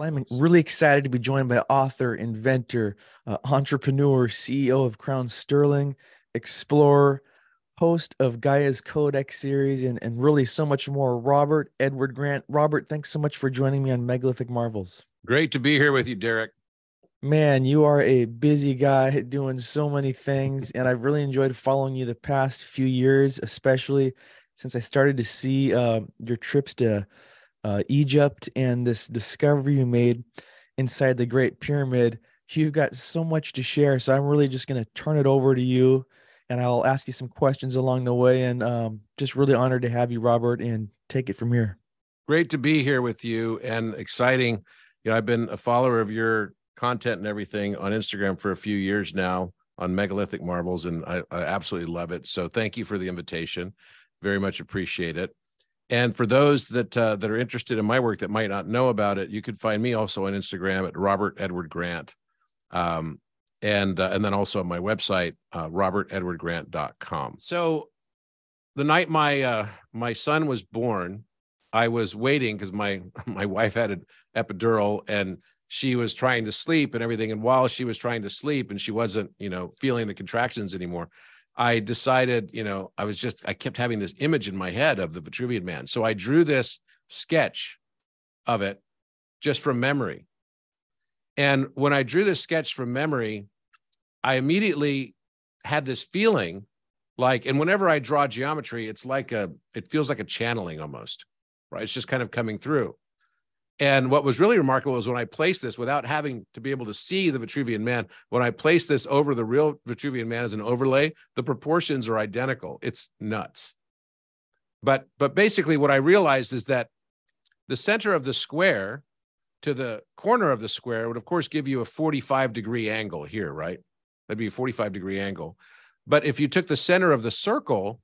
I'm really excited to be joined by author, inventor, uh, entrepreneur, CEO of Crown Sterling, explorer, host of Gaia's Codex series, and, and really so much more. Robert Edward Grant. Robert, thanks so much for joining me on Megalithic Marvels. Great to be here with you, Derek. Man, you are a busy guy doing so many things, and I've really enjoyed following you the past few years, especially since I started to see uh, your trips to uh, Egypt and this discovery you made inside the Great Pyramid. You've got so much to share. So I'm really just going to turn it over to you and I'll ask you some questions along the way. And um, just really honored to have you, Robert, and take it from here. Great to be here with you and exciting. You know, I've been a follower of your content and everything on Instagram for a few years now on megalithic marvels, and I, I absolutely love it. So thank you for the invitation. Very much appreciate it. And for those that uh, that are interested in my work that might not know about it, you could find me also on Instagram at Robert Edward Grant, um, and uh, and then also on my website uh, robertedwardgrant.com. So, the night my uh, my son was born, I was waiting because my my wife had an epidural and she was trying to sleep and everything. And while she was trying to sleep and she wasn't, you know, feeling the contractions anymore, I decided, you know, I was just, I kept having this image in my head of the Vitruvian man. So I drew this sketch of it just from memory. And when I drew this sketch from memory, I immediately had this feeling like, and whenever I draw geometry, it's like a, it feels like a channeling almost, right? It's just kind of coming through. And what was really remarkable was when I placed this without having to be able to see the Vitruvian man, when I placed this over the real Vitruvian man as an overlay, the proportions are identical. It's nuts. But but basically what I realized is that the center of the square to the corner of the square would of course give you a 45 degree angle here, right? That'd be a 45 degree angle. But if you took the center of the circle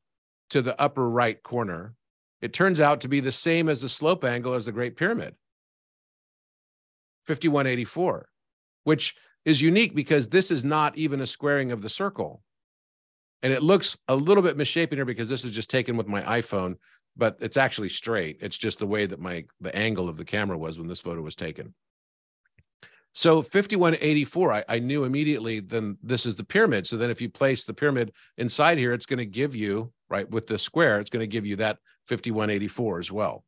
to the upper right corner, it turns out to be the same as the slope angle as the Great Pyramid. 5184, which is unique because this is not even a squaring of the circle. And it looks a little bit misshapen here because this was just taken with my iPhone, but it's actually straight. It's just the way that my the angle of the camera was when this photo was taken. So 5184, I, I knew immediately then this is the pyramid. So then if you place the pyramid inside here, it's going to give you, right, with the square, it's going to give you that 5184 as well.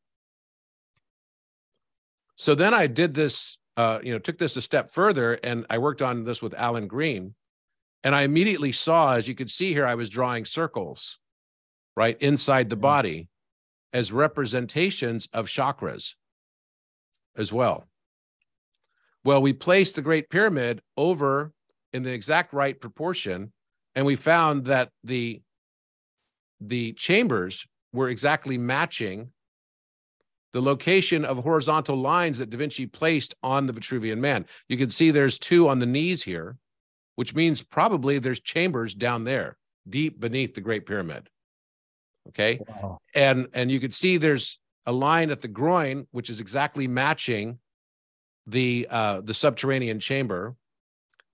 So then I did this uh, you know, took this a step further, and I worked on this with Alan Green, and I immediately saw, as you could see here, I was drawing circles, right inside the mm-hmm. body, as representations of chakras, as well. Well, we placed the Great Pyramid over in the exact right proportion, and we found that the the chambers were exactly matching the location of horizontal lines that Da Vinci placed on the Vitruvian man. You can see there's two on the knees here, which means probably there's chambers down there, deep beneath the Great Pyramid. Okay. Wow. And and you can see there's a line at the groin, which is exactly matching the uh the subterranean chamber.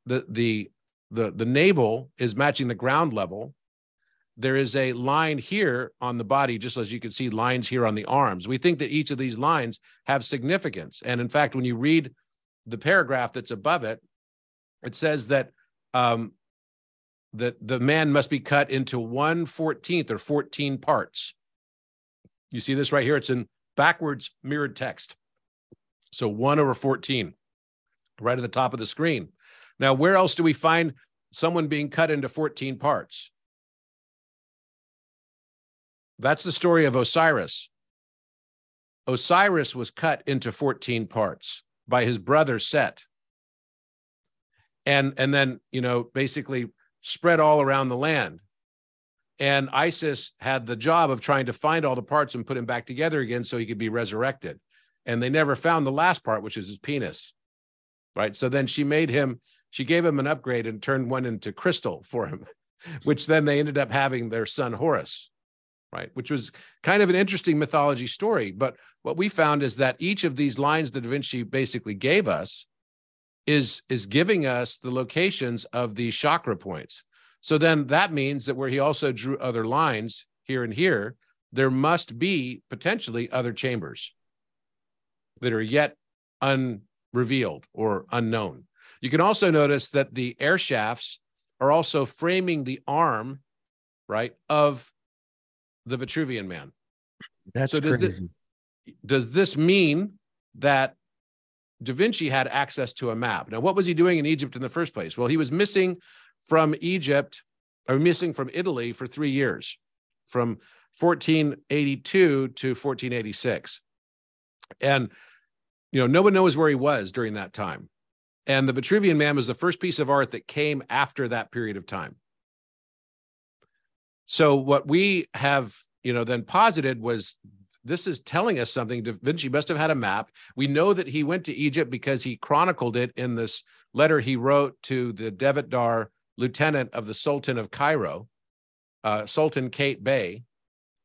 The the the the navel is matching the ground level there is a line here on the body, just as you can see lines here on the arms. We think that each of these lines have significance. And in fact, when you read the paragraph that's above it, it says that um, that the man must be cut into one fourteenth or 14 parts. You see this right here? It's in backwards mirrored text. So one over 14, right at the top of the screen. Now, where else do we find someone being cut into 14 parts? That's the story of Osiris. Osiris was cut into 14 parts by his brother Set. And, and then, you know, basically spread all around the land. And Isis had the job of trying to find all the parts and put him back together again so he could be resurrected. And they never found the last part, which is his penis. Right. So then she made him, she gave him an upgrade and turned one into crystal for him, which then they ended up having their son Horus right? Which was kind of an interesting mythology story. But what we found is that each of these lines that Da Vinci basically gave us is, is giving us the locations of these chakra points. So then that means that where he also drew other lines here and here, there must be potentially other chambers that are yet unrevealed or unknown. You can also notice that the air shafts are also framing the arm, right, of the Vitruvian man. That's so does crazy. This, does this mean that Da Vinci had access to a map? Now, what was he doing in Egypt in the first place? Well, he was missing from Egypt or missing from Italy for three years, from 1482 to 1486. And, you know, no one knows where he was during that time. And the Vitruvian Man was the first piece of art that came after that period of time. So what we have, you know, then posited was this is telling us something. Da Vinci must have had a map. We know that he went to Egypt because he chronicled it in this letter he wrote to the Devletdar lieutenant of the Sultan of Cairo, uh, Sultan Qaitbay.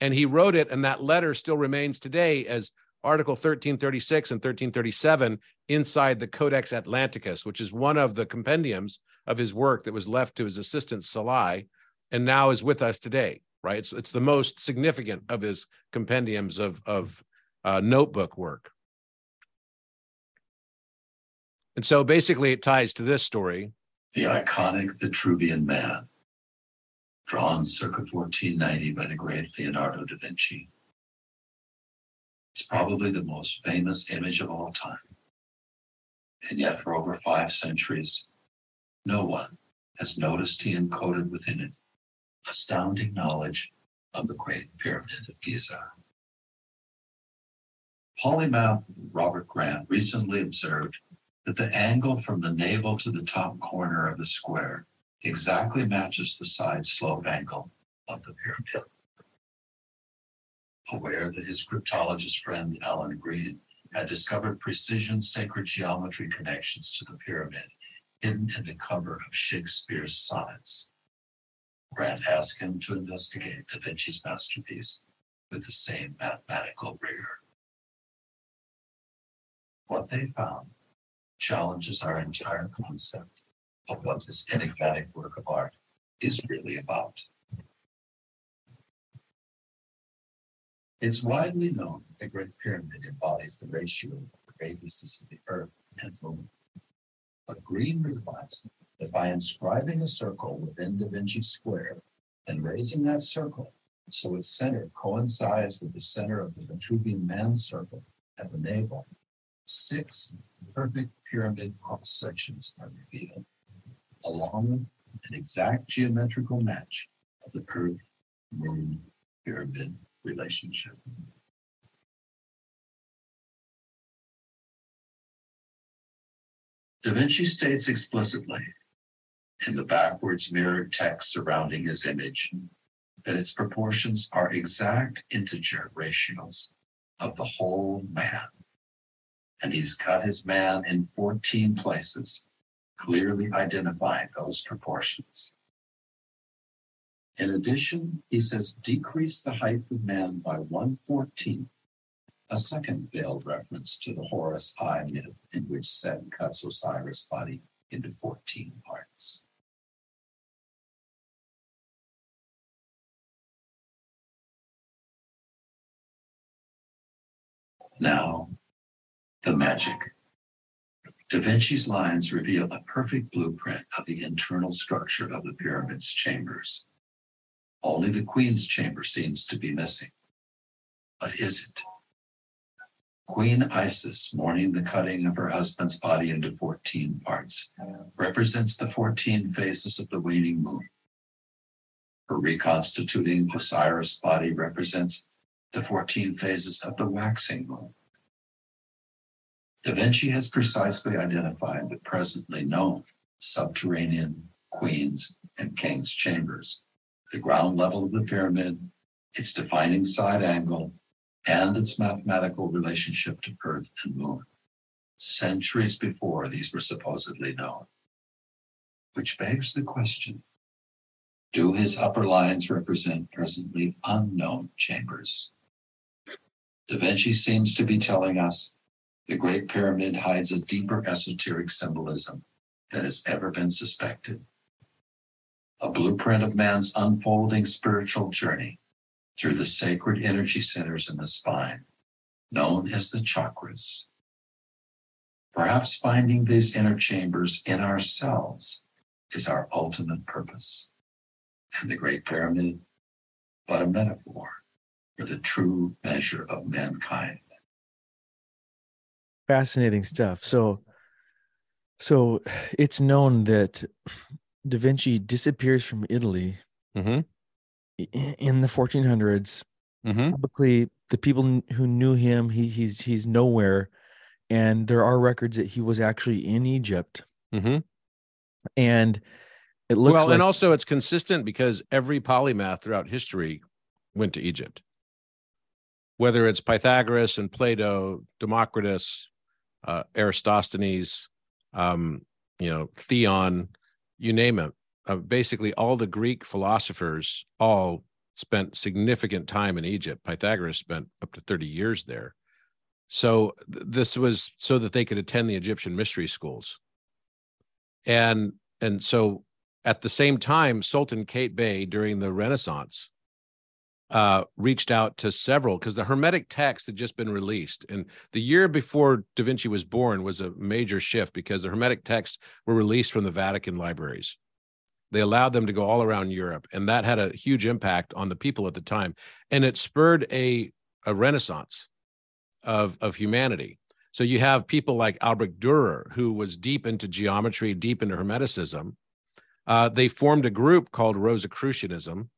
And he wrote it, and that letter still remains today as Article 1336 and 1337 inside the Codex Atlanticus, which is one of the compendiums of his work that was left to his assistant Salai and now is with us today, right? It's, it's the most significant of his compendiums of, of uh, notebook work. And so basically it ties to this story. The iconic Vitruvian Man, drawn circa 1490 by the great Leonardo da Vinci. It's probably the most famous image of all time. And yet, for over five centuries, no one has noticed he encoded within it astounding knowledge of the Great Pyramid of Giza. Polymath Robert Grant recently observed that the angle from the navel to the top corner of the square exactly matches the side slope angle of the pyramid. Aware that his cryptologist friend Alan Green had discovered precision sacred geometry connections to the pyramid hidden in the cover of Shakespeare's sonnets, Grant asked him to investigate Da Vinci's masterpiece with the same mathematical rigor. What they found challenges our entire concept of what this enigmatic work of art is really about. It's widely known that the Great Pyramid embodies the ratio of the radiuses of the Earth and Moon. But Green realized that by inscribing a circle within Da Vinci Square and raising that circle so its center coincides with the center of the Vitruvian Man circle at the navel, six perfect pyramid cross sections are revealed, along with an exact geometrical match of the Earth Moon pyramid relationship. Da Vinci states explicitly in the backwards mirrored text surrounding his image that its proportions are exact integer ratios of the whole man. And he's cut his man in 14 places, clearly identifying those proportions. In addition, he says decrease the height of man by 114th, a second veiled reference to the Horus Eye myth in which Set cuts Osiris' body into 14 parts. Now, the magic. Da Vinci's lines reveal a perfect blueprint of the internal structure of the pyramid's chambers. Only the queen's chamber seems to be missing. But is it? Queen Isis, mourning the cutting of her husband's body into 14 parts, represents the 14 phases of the waning moon. Her reconstituting Osiris' body represents the 14 phases of the waxing moon. Da Vinci has precisely identified the presently known subterranean queen's and king's chambers, the ground level of the pyramid, its defining side angle, and its mathematical relationship to Earth and Moon, centuries before these were supposedly known. Which begs the question do his upper lines represent presently unknown chambers? Da Vinci seems to be telling us the Great Pyramid hides a deeper esoteric symbolism that has ever been suspected. A blueprint of man's unfolding spiritual journey through the sacred energy centers in the spine, known as the chakras. Perhaps finding these inner chambers in ourselves is our ultimate purpose. And the Great Pyramid, but a metaphor for the true measure of mankind. Fascinating stuff. So, so it's known that Da Vinci disappears from Italy Mm-hmm. in the 1400s. Mm-hmm. Publicly, the people who knew him, he, he's he's nowhere, and there are records that he was actually in Egypt, Mm-hmm. and it looks Well, like and also it's consistent because every polymath throughout history went to Egypt. Whether it's Pythagoras and Plato, Democritus, uh, um, you know, Theon, you name it. Uh, basically, all the Greek philosophers all spent significant time in Egypt. Pythagoras spent up to 30 years there. So th- this was so that they could attend the Egyptian mystery schools. And and so at the same time, Sultan Qaitbay during the Renaissance uh, reached out to several because the Hermetic text had just been released, and the year before Da Vinci was born was a major shift because the Hermetic texts were released from the Vatican libraries. They allowed them to go all around Europe, and that had a huge impact on the people at the time, and it spurred a a renaissance of of humanity. So you have people like Albrecht Dürer, who was deep into geometry, deep into Hermeticism. Uh, they formed a group called Rosicrucianism,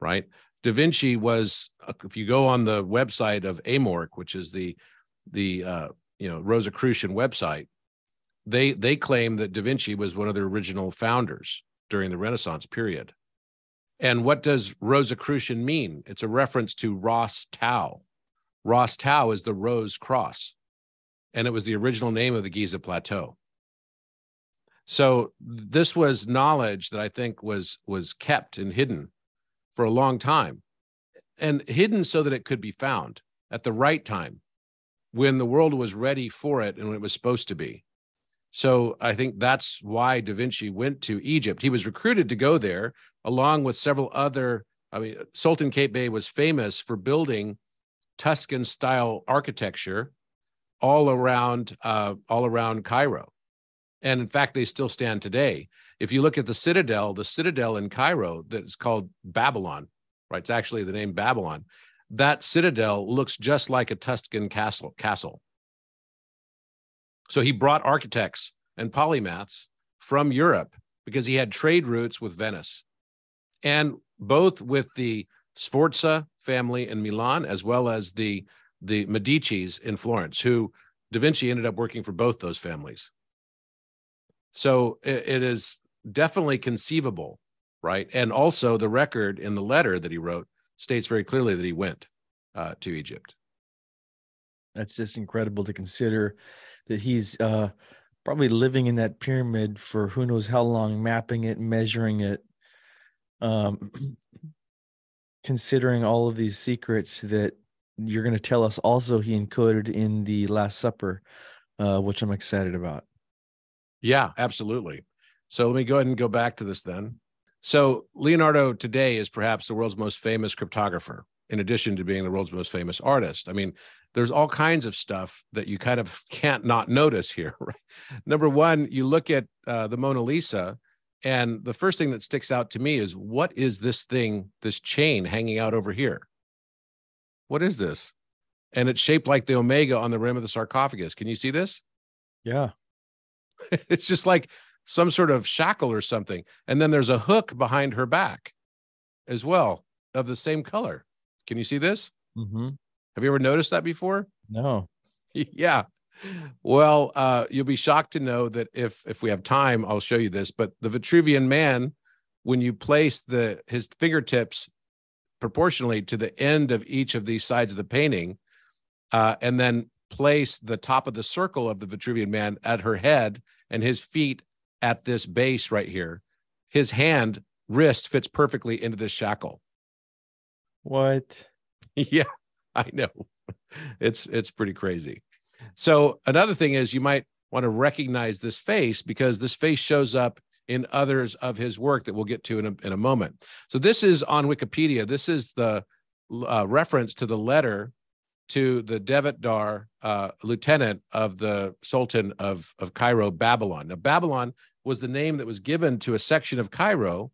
right? Da Vinci was, uh, if you go on the website of Amorc, which is the the uh, you know Rosicrucian website, they they claim that Da Vinci was one of the original founders during the Renaissance period. And what does Rosicrucian mean? It's a reference to Ross Tau. Ross Tau is the Rose Cross, and it was the original name of the Giza Plateau. So this was knowledge that I think was was kept and hidden for a long time, and hidden so that it could be found at the right time when the world was ready for it and when it was supposed to be. So I think that's why Da Vinci went to Egypt. He was recruited to go there along with several other. I mean, Sultan Qaitbay was famous for building Tuscan style architecture all around uh, all around Cairo. And in fact, they still stand today. If you look at the citadel, the citadel in Cairo that's called Babylon, right? It's actually the name Babylon. That citadel looks just like a Tuscan castle. Castle. So he brought architects and polymaths from Europe because he had trade routes with Venice, and both with the Sforza family in Milan as well as the the Medici's in Florence, who Da Vinci ended up working for both those families. So it, it is definitely conceivable, right? And also the record in the letter that he wrote states very clearly that he went uh, to Egypt. that's just incredible to consider that he's uh, probably living in that pyramid for who knows how long, mapping it, measuring it, um, considering all of these secrets that you're going to tell us. Also, he encoded in the Last Supper, uh, which I'm excited about. Yeah, absolutely. So let me go ahead and go back to this then. So Leonardo today is perhaps the world's most famous cryptographer, in addition to being the world's most famous artist. I mean, there's all kinds of stuff that you kind of can't not notice here. Right? Number one, you look at uh, the Mona Lisa, and the first thing that sticks out to me is what is this thing, this chain hanging out over here? What is this? And it's shaped like the omega on the rim of the sarcophagus. Can you see this? Yeah. it's just like some sort of shackle or something. And then there's a hook behind her back as well of the same color. Can you see this? Mm-hmm. Have you ever noticed that before? No. yeah. Well, uh, you'll be shocked to know that if if we have time, I'll show you this. But the Vitruvian man, when you place the his fingertips proportionally to the end of each of these sides of the painting, uh, and then place the top of the circle of the Vitruvian man at her head and his feet at this base right here, his hand wrist fits perfectly into this shackle. What? yeah, I know. It's it's pretty crazy. So another thing is you might want to recognize this face because this face shows up in others of his work that we'll get to in a, in a moment. So this is on Wikipedia. This is the uh, reference to the letter to the Devatdar uh, lieutenant of the Sultan of, of Cairo, Babylon. Now, Babylon was the name that was given to a section of Cairo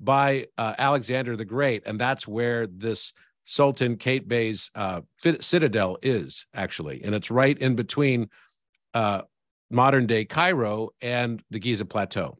by uh, Alexander the Great, and that's where this Sultan Qaitbay's uh, citadel is actually, and it's right in between uh, modern day Cairo and the Giza Plateau.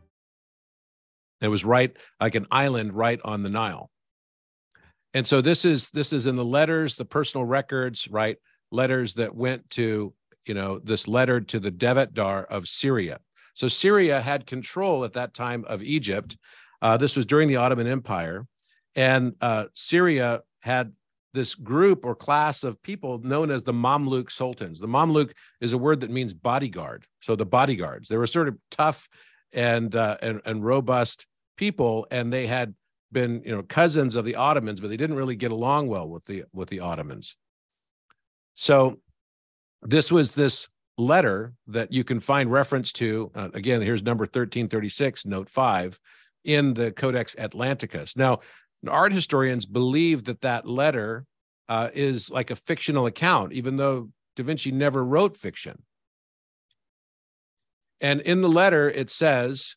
It was right like an island right on the Nile. And so this is this is in the letters, the personal records, right? Letters that went to, you know, this letter to the Devatdar of Syria. So Syria had control at that time of Egypt. Uh, this was during the Ottoman Empire, and uh, Syria had this group or class of people known as the Mamluk sultans. The Mamluk is a word that means bodyguard. So the bodyguards, they were sort of tough and uh, and, and robust people, and they had been you know cousins of the Ottomans, but they didn't really get along well with the with the Ottomans. So this was this letter that you can find reference to. Uh, again, here's number 1336, note five, in the Codex Atlanticus. Now, art historians believe that that letter uh, is like a fictional account, even though Da Vinci never wrote fiction. And in the letter, it says,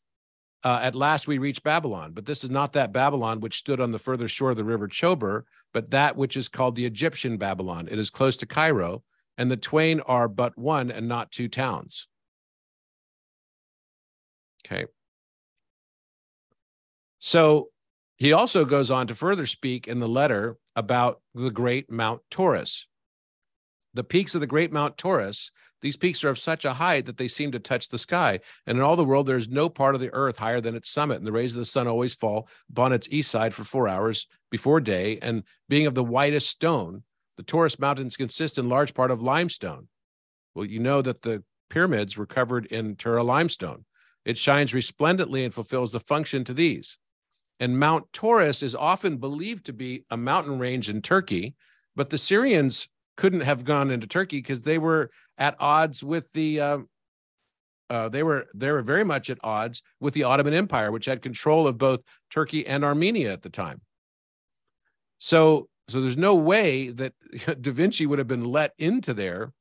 uh, At last we reached Babylon, but this is not that Babylon which stood on the further shore of the river Chober, but that which is called the Egyptian Babylon. It is close to Cairo, and the twain are but one and not two towns. Okay. So he also goes on to further speak in the letter about the great Mount Taurus. The peaks of the great Mount Taurus these peaks are of such a height that they seem to touch the sky. And in all the world, there's no part of the earth higher than its summit. And the rays of the sun always fall upon its east side for four hours before day. And being of the whitest stone, the Taurus Mountains consist in large part of limestone. Well, you know that the pyramids were covered in Tura limestone. It shines resplendently and fulfills the function to these. And Mount Taurus is often believed to be a mountain range in Turkey, but the Syrians couldn't have gone into Turkey because they were at odds with the uh, uh, they were they were very much at odds with the Ottoman Empire, which had control of both Turkey and Armenia at the time. So so there's no way that Da Vinci would have been let into there,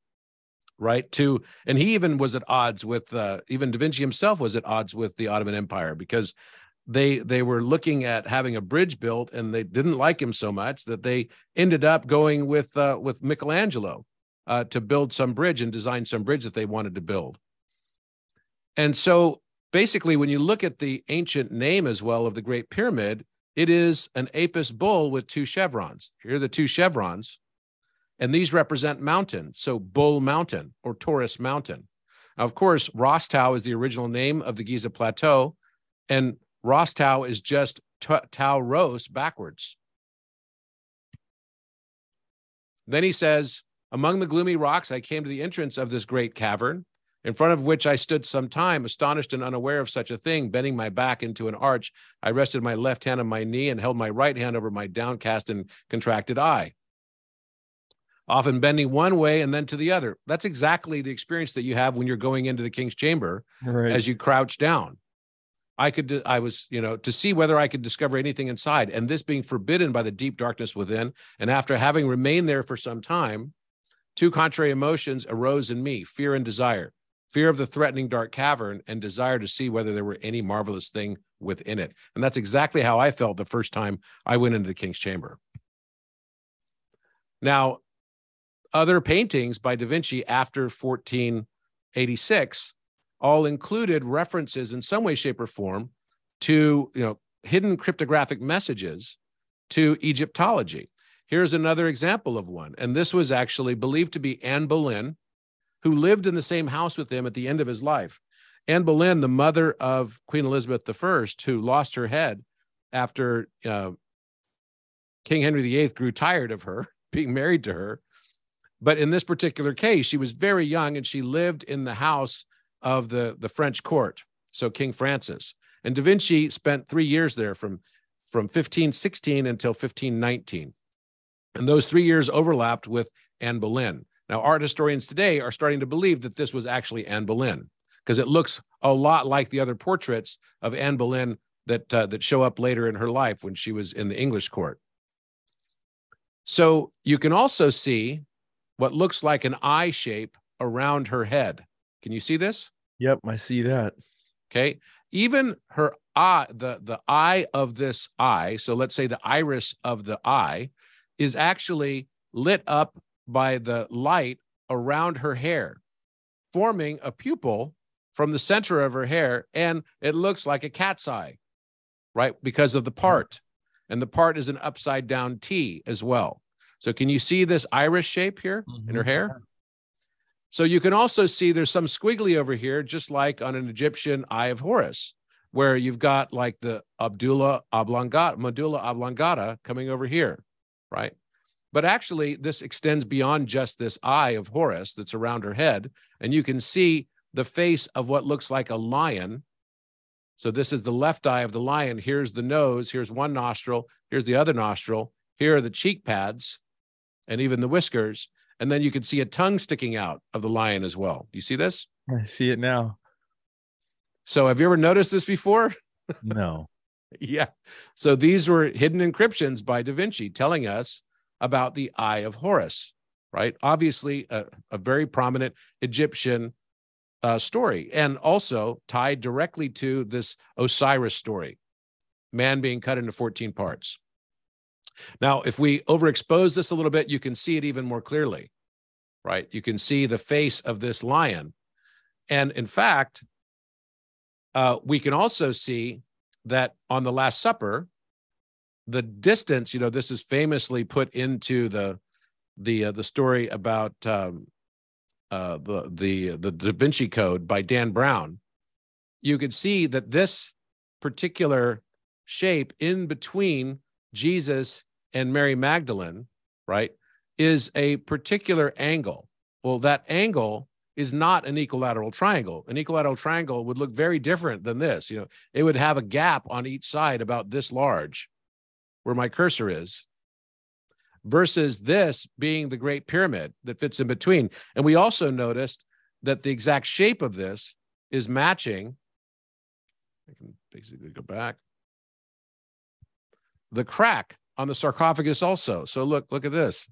right? To and he even was at odds with uh, even Da Vinci himself was at odds with the Ottoman Empire because they they were looking at having a bridge built and they didn't like him so much that they ended up going with uh, with Michelangelo uh, to build some bridge and design some bridge that they wanted to build. And so basically, when you look at the ancient name as well of the Great Pyramid, it is an Apis bull with two chevrons. Here are the two chevrons, and these represent mountain. So Bull Mountain or Taurus Mountain. Now, of course, Rostau is the original name of the Giza Plateau, and Rostau is just Tau Ros backwards. Then he says, Among the gloomy rocks, I came to the entrance of this great cavern, in front of which I stood some time, astonished and unaware of such a thing. Bending my back into an arch, I rested my left hand on my knee and held my right hand over my downcast and contracted eye. Often bending one way and then to the other. That's exactly the experience that you have when you're going into the king's chamber right. as you crouch down. I could, I was, you know, to see whether I could discover anything inside. And this being forbidden by the deep darkness within. And after having remained there for some time, two contrary emotions arose in me fear and desire fear of the threatening dark cavern and desire to see whether there were any marvelous thing within it. And that's exactly how I felt the first time I went into the king's chamber. Now, other paintings by Da Vinci after 1486 all included references in some way, shape, or form to you know hidden cryptographic messages to Egyptology. Here's another example of one, and this was actually believed to be Anne Boleyn, who lived in the same house with him at the end of his life. Anne Boleyn, the mother of Queen Elizabeth I, who lost her head after uh, King Henry VIII grew tired of her being married to her. But in this particular case, she was very young and she lived in the house of the, the French court, so King Francis. And Da Vinci spent three years there from, from 1516 until 1519. And those three years overlapped with Anne Boleyn. Now, art historians today are starting to believe that this was actually Anne Boleyn because it looks a lot like the other portraits of Anne Boleyn that uh, that show up later in her life when she was in the English court. So you can also see what looks like an eye shape around her head. Can you see this? Yep, I see that. Okay. Even her eye, the, the eye of this eye, so let's say the iris of the eye, is actually lit up by the light around her hair, forming a pupil from the center of her hair. And it looks like a cat's eye, right? Because of the part. And the part is an upside down T as well. So can you see this iris shape here mm-hmm. in her mm-hmm. hair? So you can also see there's some squiggly over here, just like on an Egyptian eye of Horus, where you've got like the Abdullah oblongata, medulla oblongata coming over here, right? But actually, this extends beyond just this eye of Horus that's around her head. And you can see the face of what looks like a lion. So this is the left eye of the lion. Here's the nose. Here's one nostril. Here's the other nostril. Here are the cheek pads and even the whiskers. And then you can see a tongue sticking out of the lion as well. Do you see this? I see it now. So have you ever noticed this before? No. yeah. So these were hidden encryptions by Da Vinci telling us about the Eye of Horus, right? Obviously, a, a very prominent Egyptian uh, story, and also tied directly to this Osiris story, man being cut into 14 parts. Now, if we overexpose this a little bit, you can see it even more clearly, right? You can see the face of this lion. And in fact, uh, we can also see that on the Last Supper, the distance, you know, this is famously put into the the uh, the story about um, uh, the the the Da Vinci Code by Dan Brown. You could see that this particular shape in between Jesus and Mary Magdalene, right, is a particular angle. Well, that angle is not an equilateral triangle. An equilateral triangle would look very different than this. You know, it would have a gap on each side about this large where my cursor is versus this being the great pyramid that fits in between. And we also noticed that the exact shape of this is matching. I can basically go back the crack on the sarcophagus also. So look, look at this.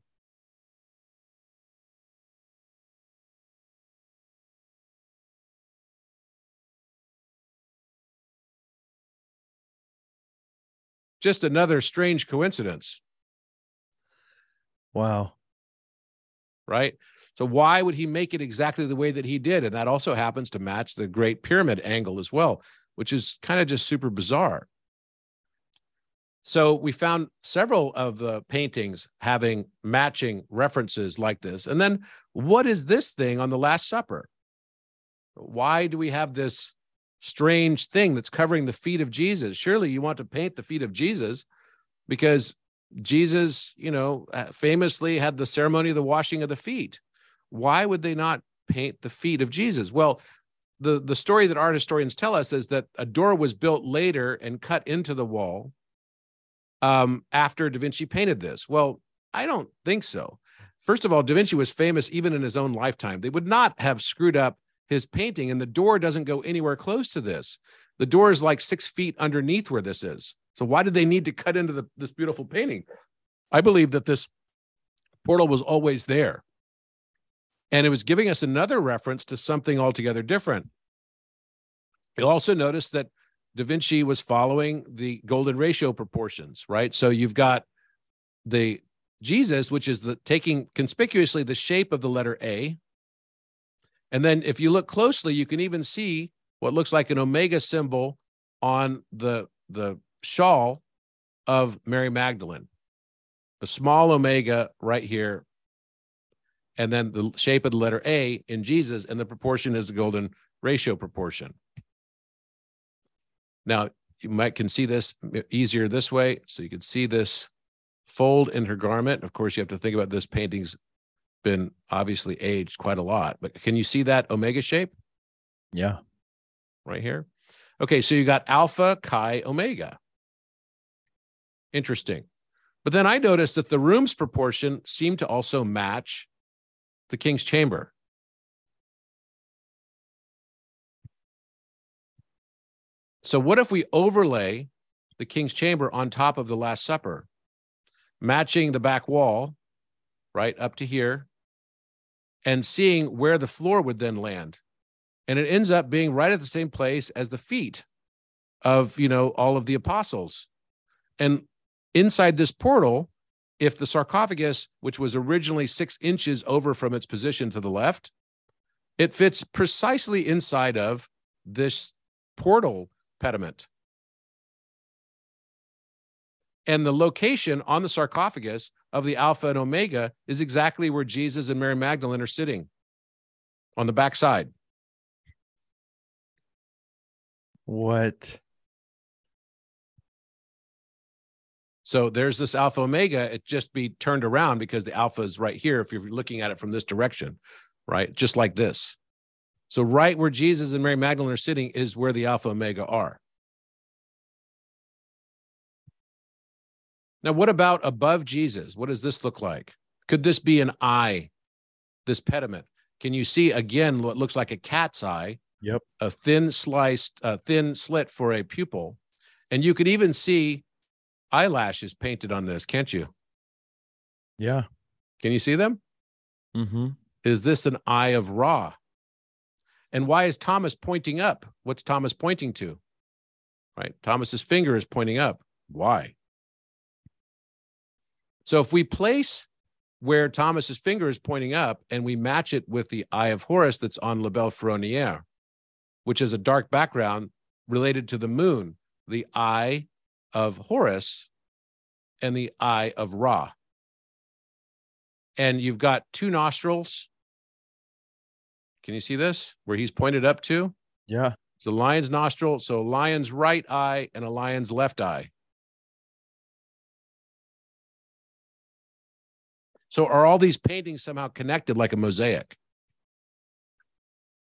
Just another strange coincidence. Wow. Right? So why would he make it exactly the way that he did? And that also happens to match the Great Pyramid angle as well, which is kind of just super bizarre. So we found several of the paintings having matching references like this. And then what is this thing on the Last Supper? Why do we have this strange thing that's covering the feet of Jesus? Surely you want to paint the feet of Jesus because Jesus, you know, uh, famously had the ceremony of the washing of the feet. Why would they not paint the feet of Jesus? Well, the, the story that art historians tell us is that a door was built later and cut into the wall um, after Da Vinci painted this? Well, I don't think so. First of all, Da Vinci was famous even in his own lifetime. They would not have screwed up his painting, and the door doesn't go anywhere close to this. The door is like six feet underneath where this is. So why did they need to cut into the, this beautiful painting? I believe that this portal was always there. And it was giving us another reference to something altogether different. You'll also notice that Da Vinci was following the golden ratio proportions, right? So you've got the Jesus, which is the taking conspicuously the shape of the letter A. And then if you look closely, you can even see what looks like an omega symbol on the the shawl of Mary Magdalene. A small omega right here. And then the shape of the letter A in Jesus, and the proportion is the golden ratio proportion. Now, you might can see this easier this way. So you can see this fold in her garment. Of course, you have to think about this painting's been obviously aged quite a lot. But can you see that omega shape? Yeah. Right here. Okay, so you got alpha, chi, omega. Interesting. But then I noticed that the room's proportion seemed to also match the king's chamber. So, what if we overlay the king's chamber on top of the Last Supper, matching the back wall right up to here, and seeing where the floor would then land? And it ends up being right at the same place as the feet of, you know, all of the apostles. And inside this portal, if the sarcophagus, which was originally six inches over from its position to the left, it fits precisely inside of this portal pediment. And the location on the sarcophagus of the Alpha and Omega is exactly where Jesus and Mary Magdalene are sitting on the back side. What? So there's this alpha omega. It just be turned around because the alpha is right here. If you're looking at it from this direction, right? Just like this. So right where Jesus and Mary Magdalene are sitting is where the alpha omega are. Now, what about above Jesus? What does this look like? Could this be an eye, this pediment? Can you see again what looks like a cat's eye? Yep. A thin sliced, a thin slit for a pupil. And you could even see eyelashes painted on this, can't you? Yeah. Can you see them? Mm-hmm. Is this an eye of Ra? And why is Thomas pointing up? What's Thomas pointing to? Right? Thomas's finger is pointing up. Why? So if we place where Thomas's finger is pointing up and we match it with the eye of Horus that's on La Belle Ferronnière, which is a dark background related to the moon, the eye of Horus and the eye of Ra. And you've got two nostrils. Can you see this? Where he's pointed up to? Yeah. It's a lion's nostril. So a lion's right eye and a lion's left eye. So are all these paintings somehow connected like a mosaic?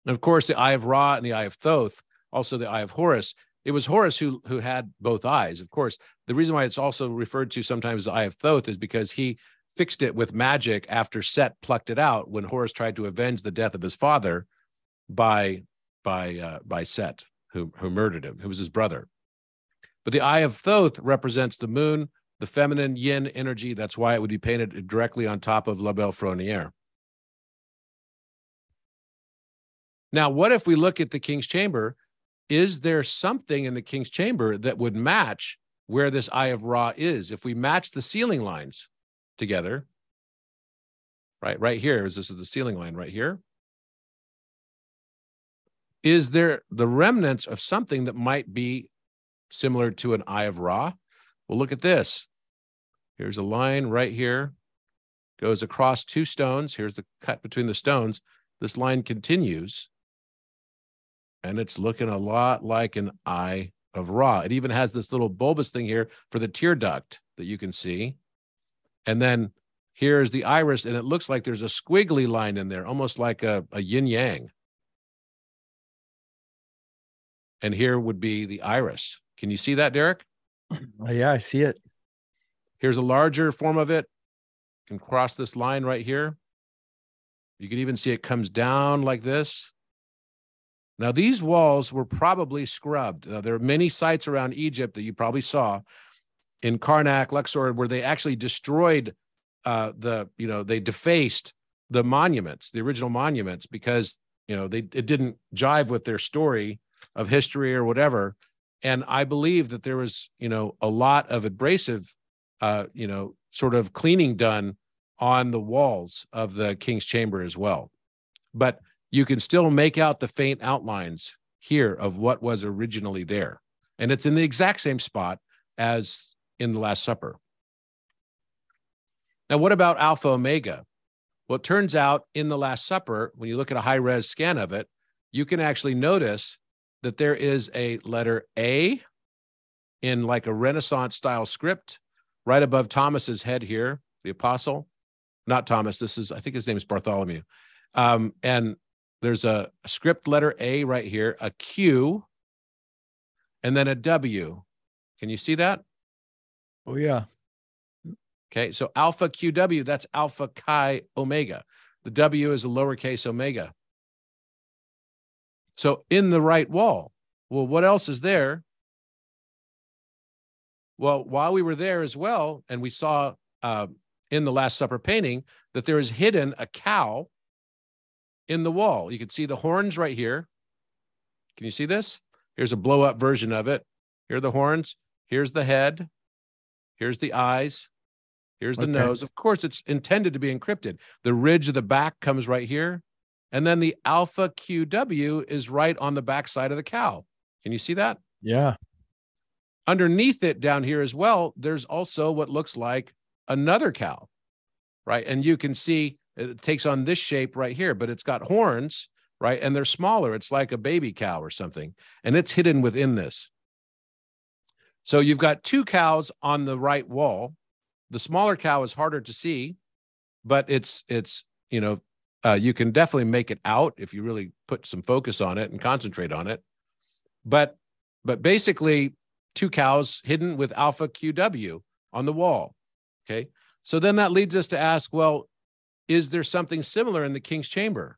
And of course, the eye of Ra and the eye of Thoth, also the eye of Horus. It was Horus who who had both eyes. Of course, the reason why it's also referred to sometimes as the eye of Thoth is because he fixed it with magic after Set plucked it out when Horus tried to avenge the death of his father by by uh, by Set, who who murdered him. Who was his brother. But the eye of Thoth represents the moon, the feminine yin energy. That's why it would be painted directly on top of La Belle Ferronnière. Now, what if we look at the king's chamber? Is there something in the king's chamber that would match where this eye of Ra is? If we match the ceiling lines together, right, right here, is this is the ceiling line right here? Is there the remnants of something that might be similar to an eye of Ra? Well, look at this. Here's a line right here, goes across two stones. Here's the cut between the stones. This line continues, and it's looking a lot like an eye of Ra. It even has this little bulbous thing here for the tear duct that you can see. And then here's the iris, and it looks like there's a squiggly line in there, almost like a, a yin yang. And here would be the iris. Can you see that, Derek? Yeah, I see it. Here's a larger form of it. You can cross this line right here. You can even see it comes down like this. Now, these walls were probably scrubbed. Now, there are many sites around Egypt that you probably saw in Karnak, Luxor, where they actually destroyed uh, the, you know, they defaced the monuments, the original monuments, because you know they it didn't jive with their story of history or whatever. And I believe that there was, you know, a lot of abrasive, uh, you know, sort of cleaning done on the walls of the king's chamber as well. But you can still make out the faint outlines here of what was originally there. And it's in the exact same spot as in the Last Supper. Now, what about Alpha Omega? Well, it turns out in the Last Supper, when you look at a high res scan of it, you can actually notice that there is a letter A in like a Renaissance style script right above Thomas's head here, the apostle. not Thomas. This is, I think his name is Bartholomew. Um, and there's a, a script letter A right here, a Q, and then a W. Can you see that? Oh, yeah. Okay. So alpha QW, that's alpha chi omega. The W is a lowercase omega. So in the right wall. Well, what else is there? Well, while we were there as well, and we saw uh, in the Last Supper painting that there is hidden a cow in the wall. You can see the horns right here. Can you see this? Here's a blow up version of it. Here are the horns. Here's the head. Here's the eyes. Here's the okay. nose. Of course, it's intended to be encrypted. The ridge of the back comes right here. And then the alpha QW is right on the back side of the cow. Can you see that? Yeah. Underneath it down here as well, there's also what looks like another cow, right? And you can see it takes on this shape right here, but it's got horns, right? And they're smaller. It's like a baby cow or something, and it's hidden within this. So you've got two cows on the right wall. The smaller cow is harder to see, but it's it's you know uh, you can definitely make it out if you really put some focus on it and concentrate on it. But but basically, two cows hidden with alpha QW on the wall. Okay. So then that leads us to ask, well, is there something similar in the king's chamber?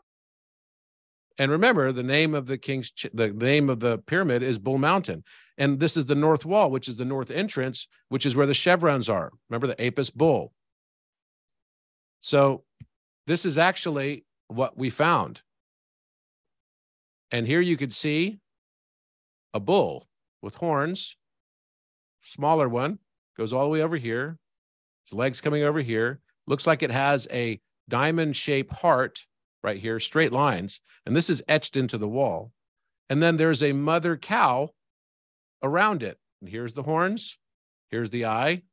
And remember, the name of the king's the name of the pyramid is Bull Mountain, and this is the north wall, which is the north entrance, which is where the chevrons are. Remember the Apis bull. So, this is actually what we found. And here you could see a bull with horns smaller one, goes all the way over here. Its legs coming over here. Looks like it has a diamond shaped heart right here, straight lines. And this is etched into the wall. And then there's a mother cow around it. And here's the horns. Here's the eye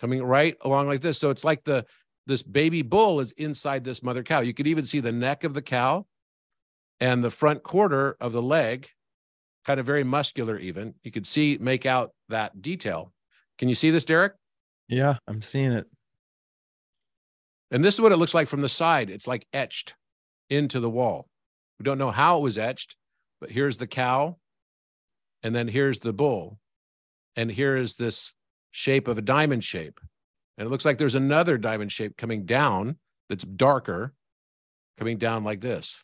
coming right along like this. So it's like the this baby bull is inside this mother cow. You could even see the neck of the cow and the front quarter of the leg kind of very muscular even you could see make out that detail can you see this derek yeah i'm seeing it and this is what it looks like from the side it's like etched into the wall we don't know how it was etched but here's the cow and then here's the bull and here is this shape of a diamond shape and it looks like there's another diamond shape coming down that's darker coming down like this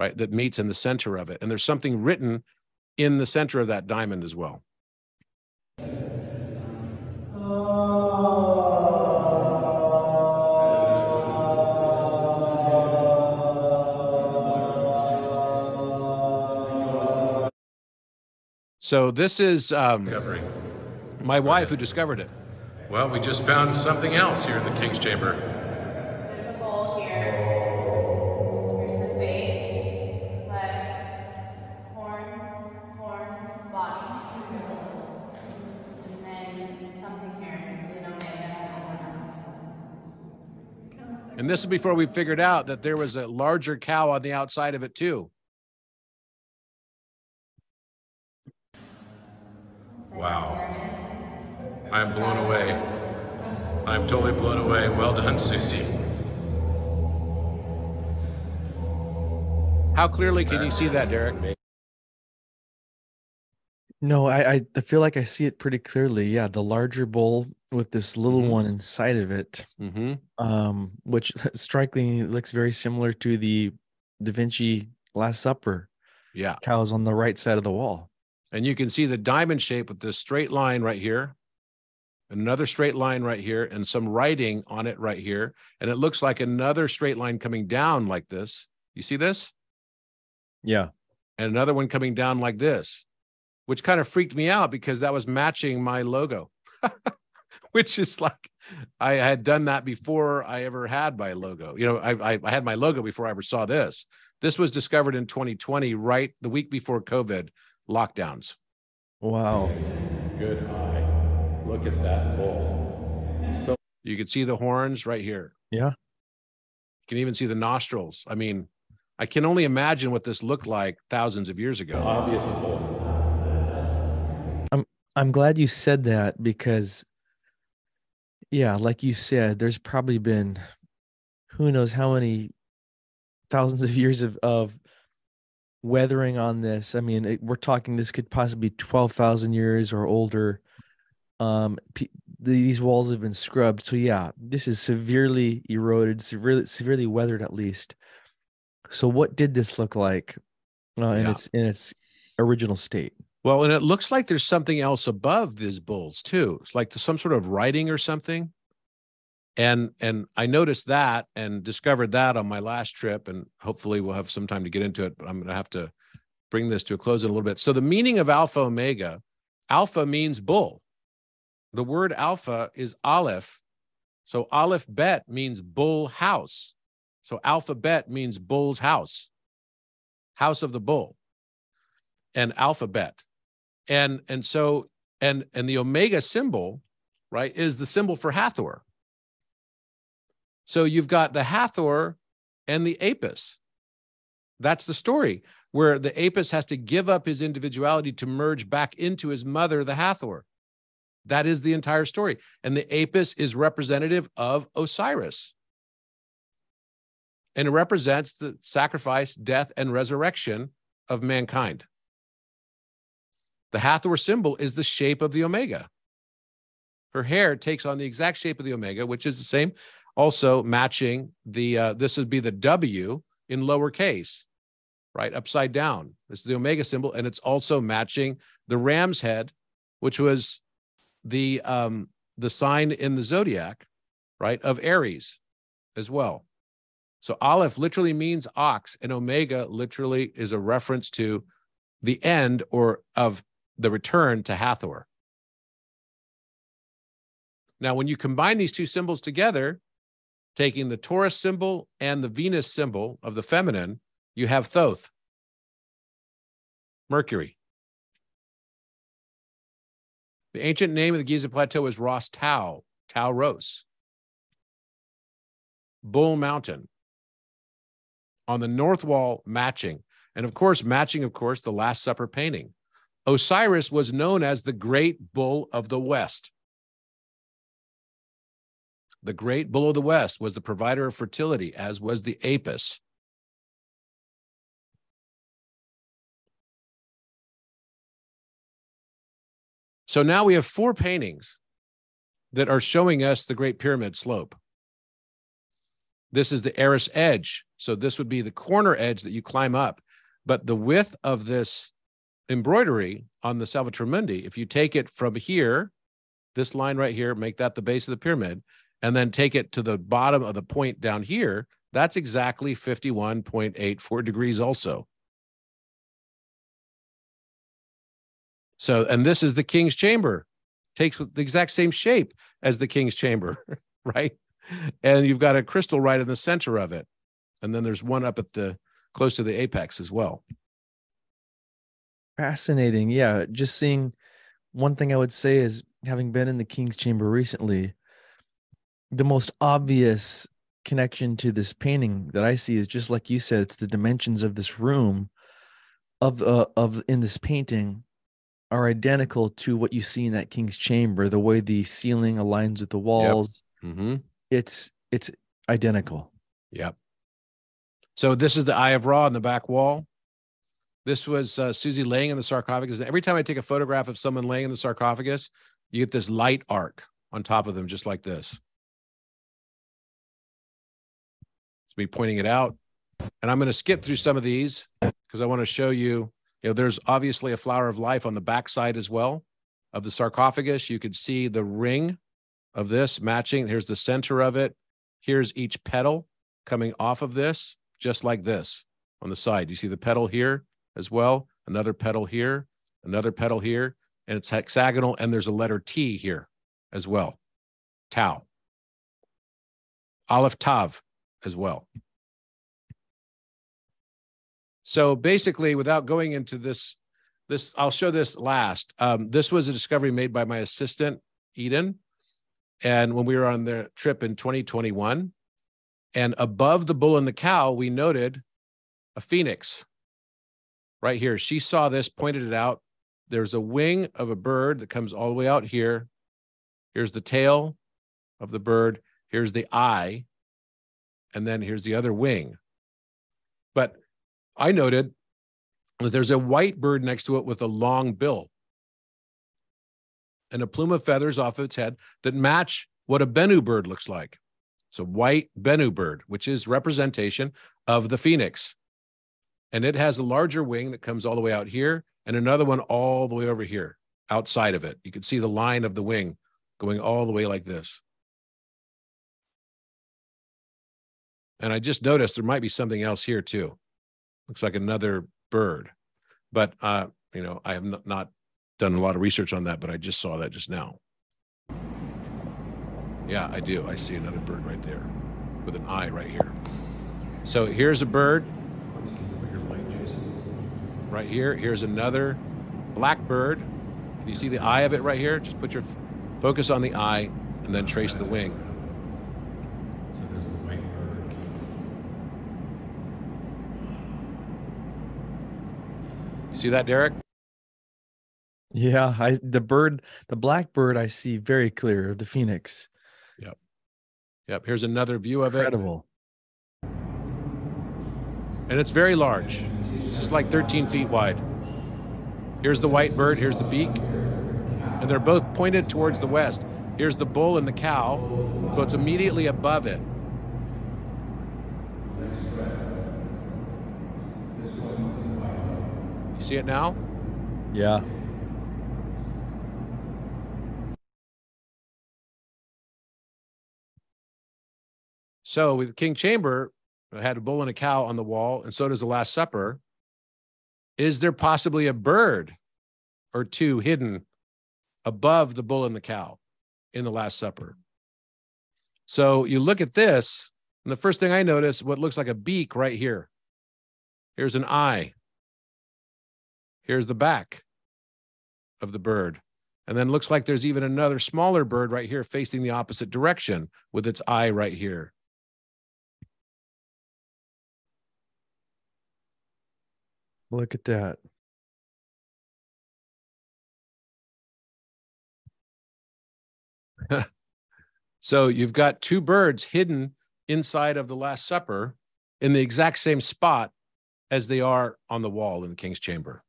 right, that meets in the center of it. And there's something written in the center of that diamond as well. So this is um, my wife who discovered it. Well, we just found something else here in the King's Chamber. And this is before we figured out that there was a larger cow on the outside of it too. Wow. I'm blown away. I'm totally blown away. Well done, Susie. How clearly can you see that, Derek? No, I, I feel like I see it pretty clearly. Yeah, the larger bowl with this little mm-hmm. one inside of it, mm-hmm. um, which strikingly looks very similar to the Da Vinci Last Supper. Yeah, cows on the right side of the wall, and you can see the diamond shape with this straight line right here, another straight line right here, and some writing on it right here, and it looks like another straight line coming down like this. You see this? Yeah, and another one coming down like this which kind of freaked me out because that was matching my logo. which is like I had done that before I ever had my logo. You know, I, I, had my logo before I ever saw this. This was discovered in 2020, right the week before COVID lockdowns. Wow. Good eye. Look at that bull. So you can see the horns right here. Yeah. You can even see the nostrils. I mean, I can only imagine what this looked like thousands of years ago. Obvious bull. I'm I'm glad you said that because yeah, like you said, there's probably been who knows how many thousands of years of of weathering on this. I mean, it, we're talking this could possibly be 12,000 years or older. Um, p- these walls have been scrubbed. So yeah, this is severely eroded, severely severely weathered at least. So what did this look like uh, in Yeah. its in its original state? Well, and it looks like there's something else above these bulls too. It's like some sort of writing or something. And and I noticed that and discovered that on my last trip, and hopefully we'll have some time to get into it. But I'm going to have to bring this to a close in a little bit. So the meaning of Alpha Omega, Alpha means bull. The word Alpha is Aleph. So Aleph Bet means bull house. So Alphabet means bull's house, house of the bull, and alphabet and and so and and the omega symbol right is the symbol for hathor so you've got the hathor and the apis. That's the story where the apis has to give up his individuality to merge back into his mother the hathor. That is the entire story. And the apis is representative of osiris. And it represents the sacrifice death and resurrection of mankind. The Hathor symbol is the shape of the Omega. Her hair takes on the exact shape of the Omega, which is the same, also matching the, uh, this would be the W in lowercase, right? Upside down. This is the Omega symbol. And it's also matching the ram's head, which was the, um, the sign in the zodiac, right? Of Aries as well. So Aleph literally means ox, and Omega literally is a reference to the end or of the return to Hathor. Now, when you combine these two symbols together, taking the Taurus symbol and the Venus symbol of the feminine, you have Thoth, Mercury. The ancient name of the Giza Plateau is Ras Tau, Tau Ros, Bull Mountain. On the north wall, matching. And of course, matching, of course, the Last Supper painting. Osiris was known as the great bull of the West. The great bull of the West was the provider of fertility, as was the Apis. So now we have four paintings that are showing us the Great Pyramid slope. This is the arris edge. So this would be the corner edge that you climb up. But the width of this embroidery on the Salvator Mundi, if you take it from here, this line right here, make that the base of the pyramid, and then take it to the bottom of the point down here, that's exactly 51.84 degrees also. So, and this is the king's chamber, takes the exact same shape as the king's chamber, right? And you've got a crystal right in the center of it. And then there's one up at the close to the apex as well. Fascinating. Yeah. Just seeing one thing I would say is having been in the King's Chamber recently, the most obvious connection to this painting that I see is just like you said, it's the dimensions of this room of uh, of in this painting are identical to what you see in that King's Chamber, the way the ceiling aligns with the walls. Mm-hmm. It's it's identical. Yep. So this is the Eye of Ra on the back wall. This was uh, Susie laying in the sarcophagus. And every time I take a photograph of someone laying in the sarcophagus, you get this light arc on top of them, just like this. Me pointing it out. And I'm going to skip through some of these because I want to show you, you know, there's obviously a flower of life on the backside as well of the sarcophagus. You could see the ring of this matching. Here's the center of it. Here's each petal coming off of this, just like this on the side. You see the petal here as well, another petal here, another petal here, and it's hexagonal, and there's a letter T here as well. Tau. Aleph Tav as well. So basically, without going into this, this I'll show this last. Um, this was a discovery made by my assistant Eden, and when we were on the trip in 2021, and above the bull and the cow, we noted a phoenix right here. She saw this, pointed it out. There's a wing of a bird that comes all the way out here. Here's the tail of the bird. Here's the eye. And then here's the other wing. But I noted that there's a white bird next to it with a long bill and a plume of feathers off of its head that match what a Bennu bird looks like. It's a white Bennu bird, which is representation of the phoenix. And it has a larger wing that comes all the way out here and another one all the way over here outside of it. You can see the line of the wing going all the way like this. And I just noticed there might be something else here too. Looks like another bird. But uh, you know, I have not done a lot of research on that, but I just saw that just now. Yeah, I do. I see another bird right there with an eye right here. So here's a bird. Right here. Here's another black bird. Can you see the eye of it right here? Just put your focus on the eye and then trace the wing. See that, Derek? Yeah, I the bird, the black bird, I see very clear. The phoenix. Yep. Yep. Here's another view of Incredible. it. Incredible. And it's very large. This is like 13 feet wide. Here's the white bird. Here's the beak. And they're both pointed towards the west. Here's the bull and the cow. So it's immediately above it. You see it now? Yeah. So with King Chamber, had a bull and a cow on the wall, and so does the Last Supper. Is there possibly a bird or two hidden above the bull and the cow in the Last Supper? So you look at this, and the first thing I notice what looks like a beak right here. Here's an eye. Here's the back of the bird. And then looks like there's even another smaller bird right here facing the opposite direction with its eye right here. Look at that. so you've got two birds hidden inside of the Last Supper in the exact same spot as they are on the wall in the King's Chamber.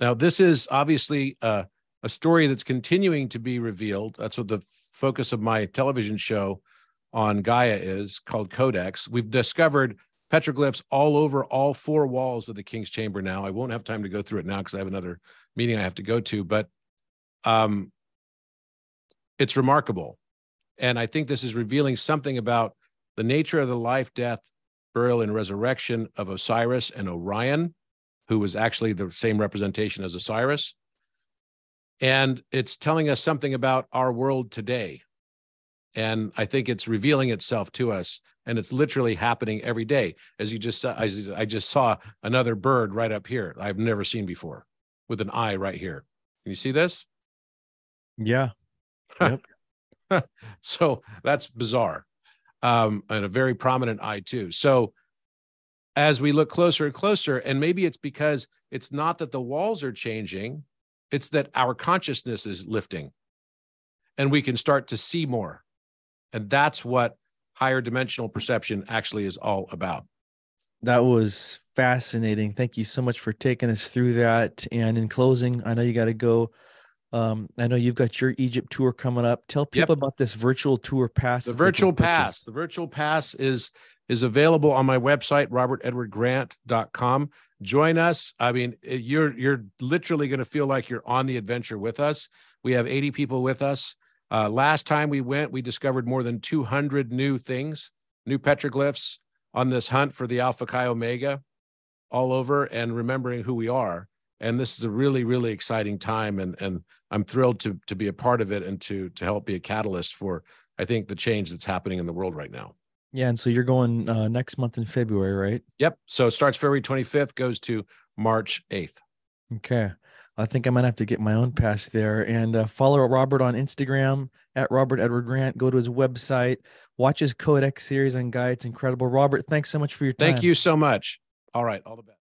Now, this is obviously a, a story that's continuing to be revealed. That's what the focus of my television show on Gaia is called Codex. We've discovered petroglyphs all over all four walls of the king's chamber now. I won't have time to go through it now because I have another meeting I have to go to, but um, it's remarkable. And I think this is revealing something about the nature of the life, death, burial, and resurrection of Osiris and Orion, who was actually the same representation as Osiris. And it's telling us something about our world today. And I think it's revealing itself to us and it's literally happening every day. As you just saw, I just saw another bird right up here I've never seen before with an eye right here. Can you see this? Yeah. Yep. so that's bizarre. Um, and a very prominent eye too. So as we look closer and closer, and maybe it's because it's not that the walls are changing, it's that our consciousness is lifting and we can start to see more. And that's what higher dimensional perception actually is all about. That was fascinating. Thank you so much for taking us through that. And in closing, I know you got to go. Um, I know you've got your Egypt tour coming up. Tell people yep. about this virtual tour pass. The virtual pass. The virtual pass is is available on my website, robertedwardgrant.com. Join us. I mean, you're you're literally going to feel like you're on the adventure with us. We have 80 people with us. Uh, last time we went, we discovered more than 200 new things, new petroglyphs on this hunt for the Alpha Chi Omega all over and remembering who we are. and this is a really really exciting time and and i'm thrilled to to be a part of it and to to help be a catalyst for i think the change that's happening in the world right now yeah and so you're going uh, next month in february right? Yep so it starts february 25th goes to march 8th okay i think i might have to get my own pass there and uh, follow robert on instagram at robert edward grant go to his website watch his codex series on guides. incredible. Robert thanks so much for your time. thank you so much. All right all the best